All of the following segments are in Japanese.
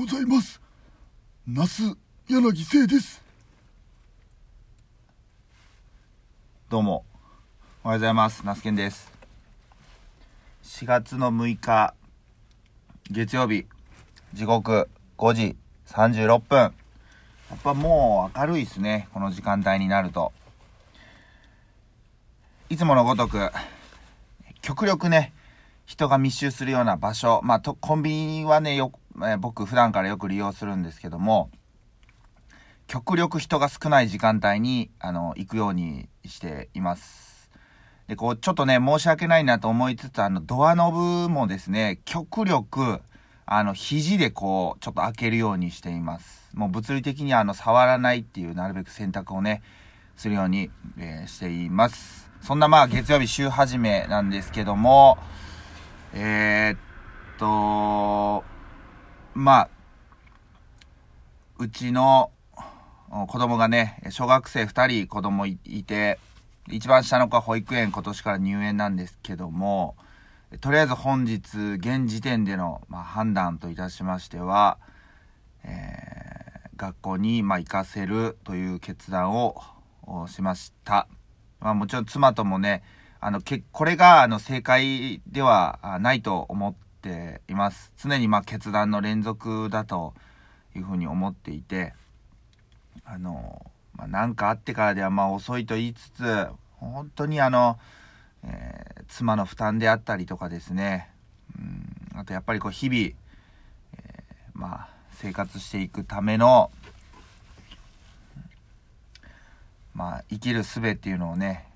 ございます。那須柳聖です。どうも。おはようございます。那須健です。4月の6日月曜日時刻5時36分。やっぱもう明るいですね。この時間帯になると。いつものごとく極力ね人が密集するような場所、まあ、とコンビニはねよ、えー僕普段からよく利用するんですけども極力人が少ない時間帯にあの行くようにしています。でこうちょっとね申し訳ないなと思いつつあのドアノブもですね極力あの肘でこうちょっと開けるようにしています。もう物理的にあの触らないっていうなるべく選択をねするように、えーしています。そんなまあ月曜日週始めなんですけどもえー、っとまあうちの子供がね小学生2人子供いて一番下の子は保育園今年から入園なんですけどもとりあえず本日現時点での、まあ、判断といたしましては、えー学校に、まあ、行かせるという決断をしました、まあ、もちろん妻ともねあのけこれがあの正解ではないと思ってています。常にま決断の連続だというふうに思っていてあの、まあ、かあってからではま遅いと言いつつ本当にあの、えー妻の負担であったりとかですね。うんあとやっぱりこう日々、えーまあ生活していくためのまあ生きる術っていうのをね、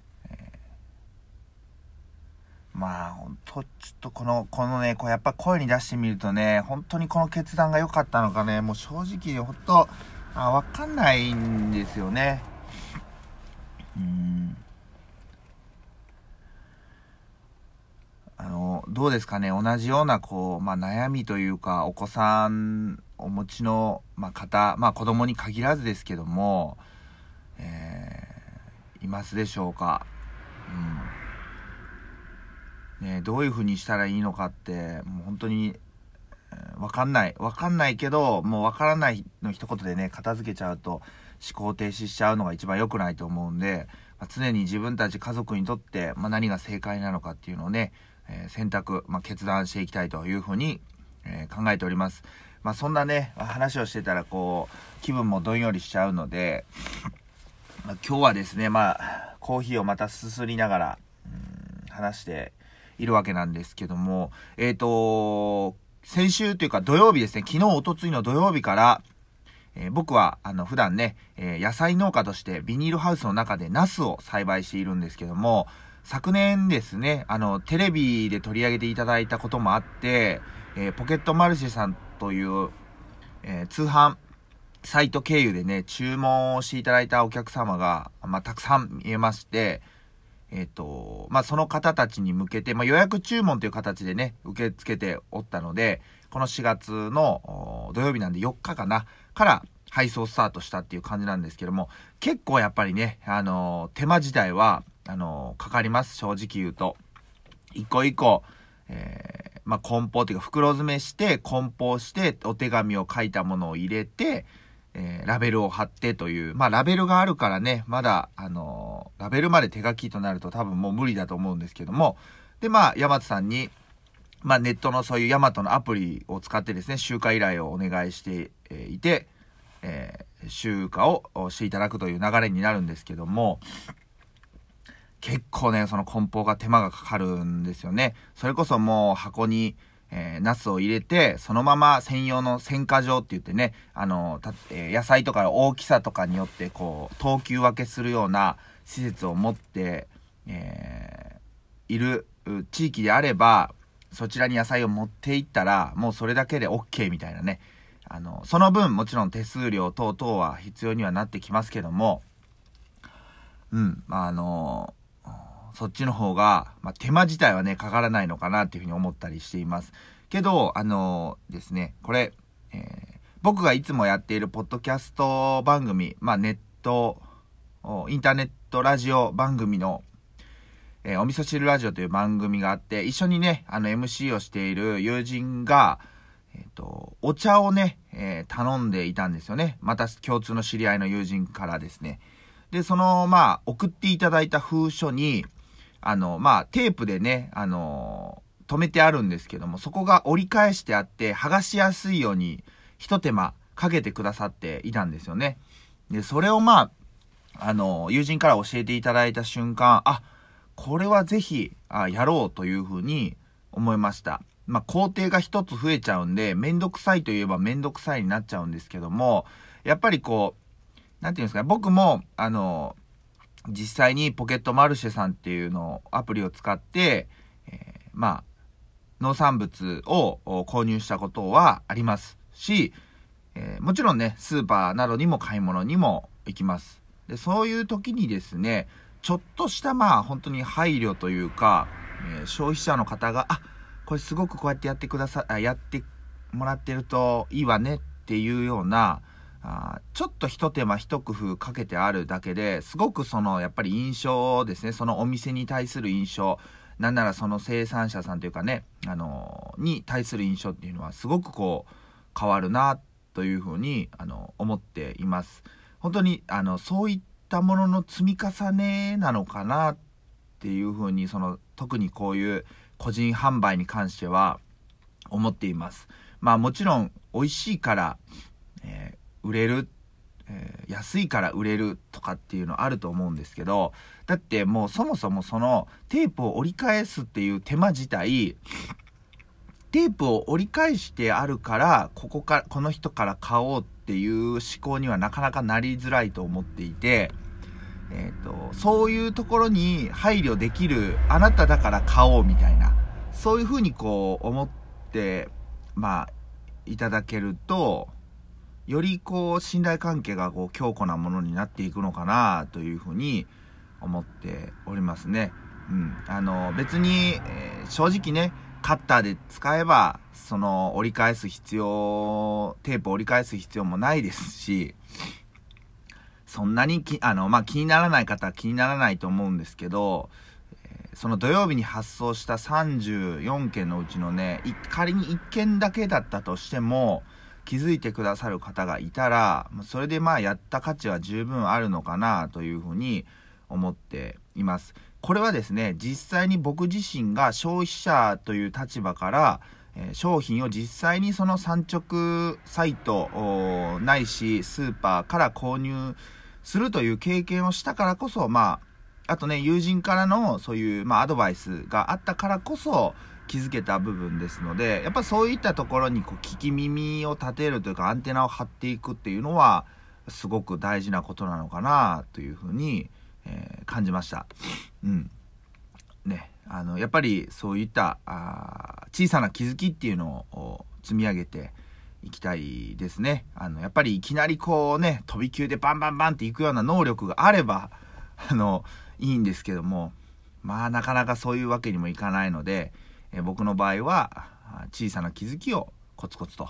まあ本当ちょっとこのこのねこうやっぱ声に出してみるとね本当にこの決断が良かったのかねもう正直本当あ分かんないんですよね。うん。あのどうですかね同じようなこう、まあ、悩みというかお子さんお持ちの、まあ、方、まあ、子供に限らずですけども、えーいますでしょうか、うん。ね、どういうふうにしたらいいのかってもう本当に、えわかんないわかんないけどもうわからないの一言でね片付けちゃうと思考停止しちゃうのが一番良くないと思うんで、まあ常に自分たち家族にとって、まあ、何が正解なのかっていうのをね、えー選択、まあ、決断していきたいというふうに、えー考えております。まあ、そんなね話をしてたらこう気分もどんよりしちゃうので、ま、今日はですねまあコーヒーをまたすすりながら話しているわけなんですけどもえっ、と先週というか土曜日ですね昨日おとついの土曜日からえー僕はあの普段ね、えー野菜農家としてビニールハウスの中でナスを栽培しているんですけども昨年ですねあのテレビで取り上げていただいたこともあって、えーポケットマルシェさんという、え通販サイト経由でね注文をしていただいたお客様が、まあ、たくさん見えましてえっ、と、まあ、その方たちに向けて、まあ、予約注文という形でね、受け付けておったので、この4月の土曜日なんで4日かな、から配送スタートしたっていう感じなんですけども、結構やっぱりね、あの手間自体は、あのかかります、正直言うと。一個一個、えーまあ、梱包っていうか袋詰めして、梱包して、お手紙を書いたものを入れて、えーラベルを貼ってという、まあ、ラベルがあるからね、まだ、あのーラベルまで手書きとなると多分もう無理だと思うんですけども、で、まあ、ヤマトさんに、まあ、ネットのそういうヤマトのアプリを使ってですね、集荷依頼をお願いしてえいて、えー集荷をしていただくという流れになるんですけども、結構ね、その梱包が手間がかかるんですよね。それこそもう箱に、えー、ナスを入れて、そのまま専用の選果場って言ってね、あの、たえー野菜とかの大きさとかによって、こう、等級分けするような施設を持って、えーいる地域であれば、そちらに野菜を持っていったら、もうそれだけで OK みたいなね。あの、その分、もちろん手数料等々は必要にはなってきますけども、うん、まあ、あのそっちの方が、まあ、手間自体はね、かからないのかなっていうふうに思ったりしています。けど、あのですね、これ、えー僕がいつもやっているポッドキャスト番組、まあ、ネット、インターネットラジオ番組の、えーお味噌汁ラジオという番組があって、一緒にね、あの MC をしている友人が、えっ、と、お茶をね、えー、頼んでいたんですよね。また共通の知り合いの友人からですね。で、その、まあ、送っていただいた封書に、あの、まあ、テープでね、あの止めてあるんですけども、そこが折り返してあって、剥がしやすいように、一手間かけてくださっていたんですよね。で、それをまあ、あの、友人から教えていただいた瞬間、あ、これはぜひ、あやろうというふうに思いました。まあ、工程が一つ増えちゃうんで、めんどくさいといえばめんどくさいになっちゃうんですけども、やっぱりこう、なんていうんですか、僕も、あの、実際にポケットマルシェさんっていうのを、アプリを使って、えー、まあ、農産物を購入したことはありますし、えー、もちろんね、スーパーなどにも買い物にも行きます。で、そういう時にですね、ちょっとしたまあ本当に配慮というか、えー、消費者の方が、あ、これすごくこうやってやってくださ、あやってもらってるといいわねっていうような、あちょっと一手間一工夫かけてあるだけですごくそのやっぱり印象ですね。そのお店に対する印象。なんならその生産者さんというかねあのに対する印象っていうのはすごくこう変わるなというふうにあの思っています。本当にあのそういったものの積み重ねなのかなっていうふうにその特にこういう個人販売に関しては思っています。まあもちろん美味しいから、えー、売れる、えー、安いから売れるとかっていうのあると思うんですけど、だってもうそもそもそのテープを折り返すっていう手間自体、テープを折り返してあるから、ここから、この人から買おうっていう思考にはなかなかなりづらいと思っていて、えーと、そういうところに配慮できるあなただから買おうみたいなそういうふうにこう思ってまあいただけるとよりこう信頼関係がこう強固なものになっていくのかなというふうに思っておりますね。うん、あの別に、えー、正直ねカッターで使えばその折り返す必要テープ折り返す必要もないですしそんなにき、あの、まあ、気にならない方は気にならないと思うんですけど、えー、その土曜日に発送した34件のうちのね、仮に1件だけだったとしても、気づいてくださる方がいたら、それでまあやった価値は十分あるのかなというふうに思っています。これはですね、実際に僕自身が消費者という立場から、え商品を実際にその産直サイトないしスーパーから購入するという経験をしたからこそ、まあ、あとね、友人からのそういう、まあ、アドバイスがあったからこそ、気づけた部分ですので、やっぱそういったところにこう聞き耳を立てるというか、アンテナを張っていくっていうのは、すごく大事なことなのかな、というふうに、えー、感じました。うん。ね、あの、やっぱりそういったあ小さな気づきっていうのを積み上げて、いきたいですね。あの、やっぱりいきなりこうね、飛び級でバンバンバンっていくような能力があれば、あの、いいんですけども、まあなかなかそういうわけにもいかないので、え僕の場合は、小さな気づきをコツコツと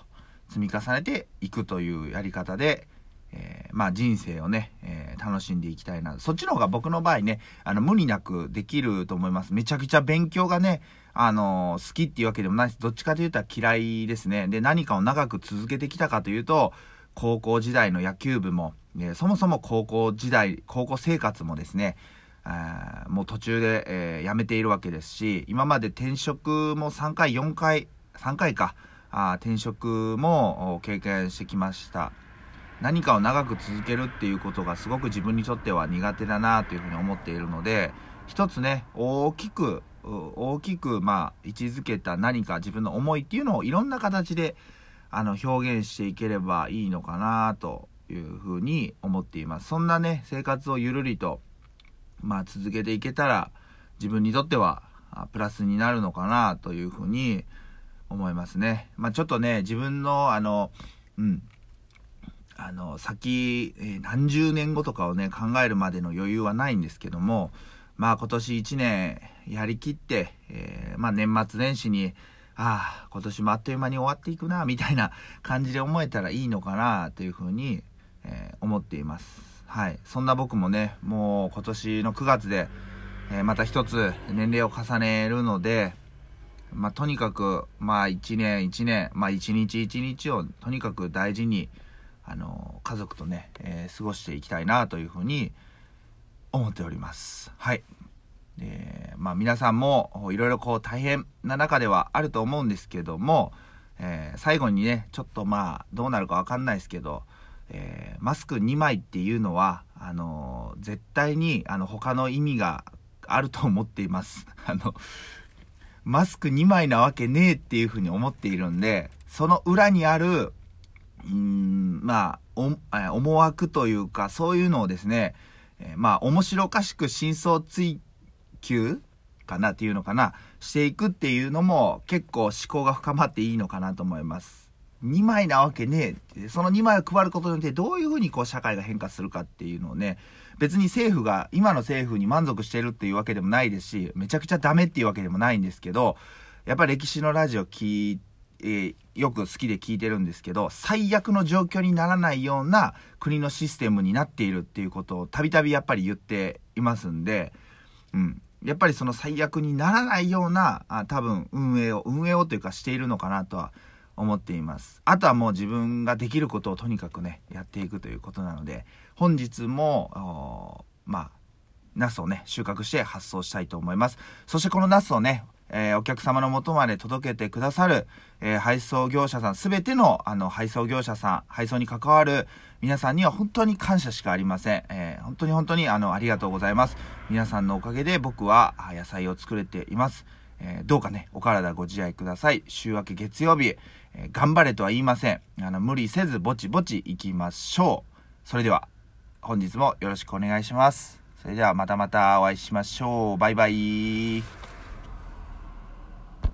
積み重ねていくというやり方で、えー、まあ人生をね、えー、楽しんでいきたいな。そっちの方が僕の場合ね、あの、無理なくできると思います。めちゃくちゃ勉強がね、あの、好きっていうわけでもないし、どっちかというと嫌いですね。で、何かを長く続けてきたかというと、高校時代の野球部も、えそもそも高校時代、高校生活もですね、もう途中で、えー、辞めているわけですし、今まで転職も3回、4回、3回か、あ転職も経験してきました。何かを長く続けるっていうことがすごく自分にとっては苦手だなというふうに思っているので、一つね、大きく大きくまあ位置づけた何か自分の思いっていうのをいろんな形であの表現していければいいのかなというふうに思っていますそんなね生活をゆるりとまあ続けていけたら自分にとってはプラスになるのかなというふうに思いますねまあちょっとね自分のあのうんあの先、何十年後とかをね考えるまでの余裕はないんですけどもまあ今年1年やりきって、えー、まあ年末年始に、ああ、今年もあっという間に終わっていくな、みたいな感じで思えたらいいのかな、というふうに、えー、思っています。はい。そんな僕もね、もう今年の9月で、えー、また一つ年齢を重ねるので、まあ、とにかく、まあ、一年一年、まあ、一日一日をとにかく大事に、あの、家族とね、えー過ごしていきたいなというふうに思っております。はい。で、まあ、皆さんもいろいろこう大変な中ではあると思うんですけども、えー最後にね、ちょっとまあ、どうなるかわかんないですけど、えーマスク2枚っていうのは、あの絶対に、あの、他の意味があると思っています。あの、マスク2枚なわけねえっていうふうに思っているんで、その裏にある、うん、まあ、思惑というか、そういうのをですね、えーまあ、面白おかしく真相追求かなっていうのかな、していくっていうのも結構思考が深まっていいのかなと思います。2枚なわけねえ。その2枚を配ることによってどういうふうにこう社会が変化するかっていうのをね、別に政府が、今の政府に満足してるっていうわけでもないですし、めちゃくちゃダメっていうわけでもないんですけど、やっぱり歴史のラジオ聞いえーよく好きで聞いてるんですけど、最悪の状況にならないような国のシステムになっているっていうことをたびたびやっぱり言っていますんで、うん。やっぱりその最悪にならないような、あ多分運営を、運営をというかしているのかなとは思っています。あとはもう自分ができることをとにかくね、やっていくということなので、本日も、まあ、ナスをね、収穫して発送したいと思います。そしてこのナスをね、えーお客様の元まで届けてくださる、えー配送業者さん、すべての、あの、配送業者さん、配送に関わる皆さんには本当に感謝しかありません。えー本当に本当に、あの、ありがとうございます。皆さんのおかげで僕は野菜を作れています。えーどうかね、お体ご自愛ください。週明け月曜日、えー頑張れとは言いません。あの、無理せず、ぼちぼち行きましょう。それでは、本日もよろしくお願いします。それではまたまたお会いしましょう。バイバイ。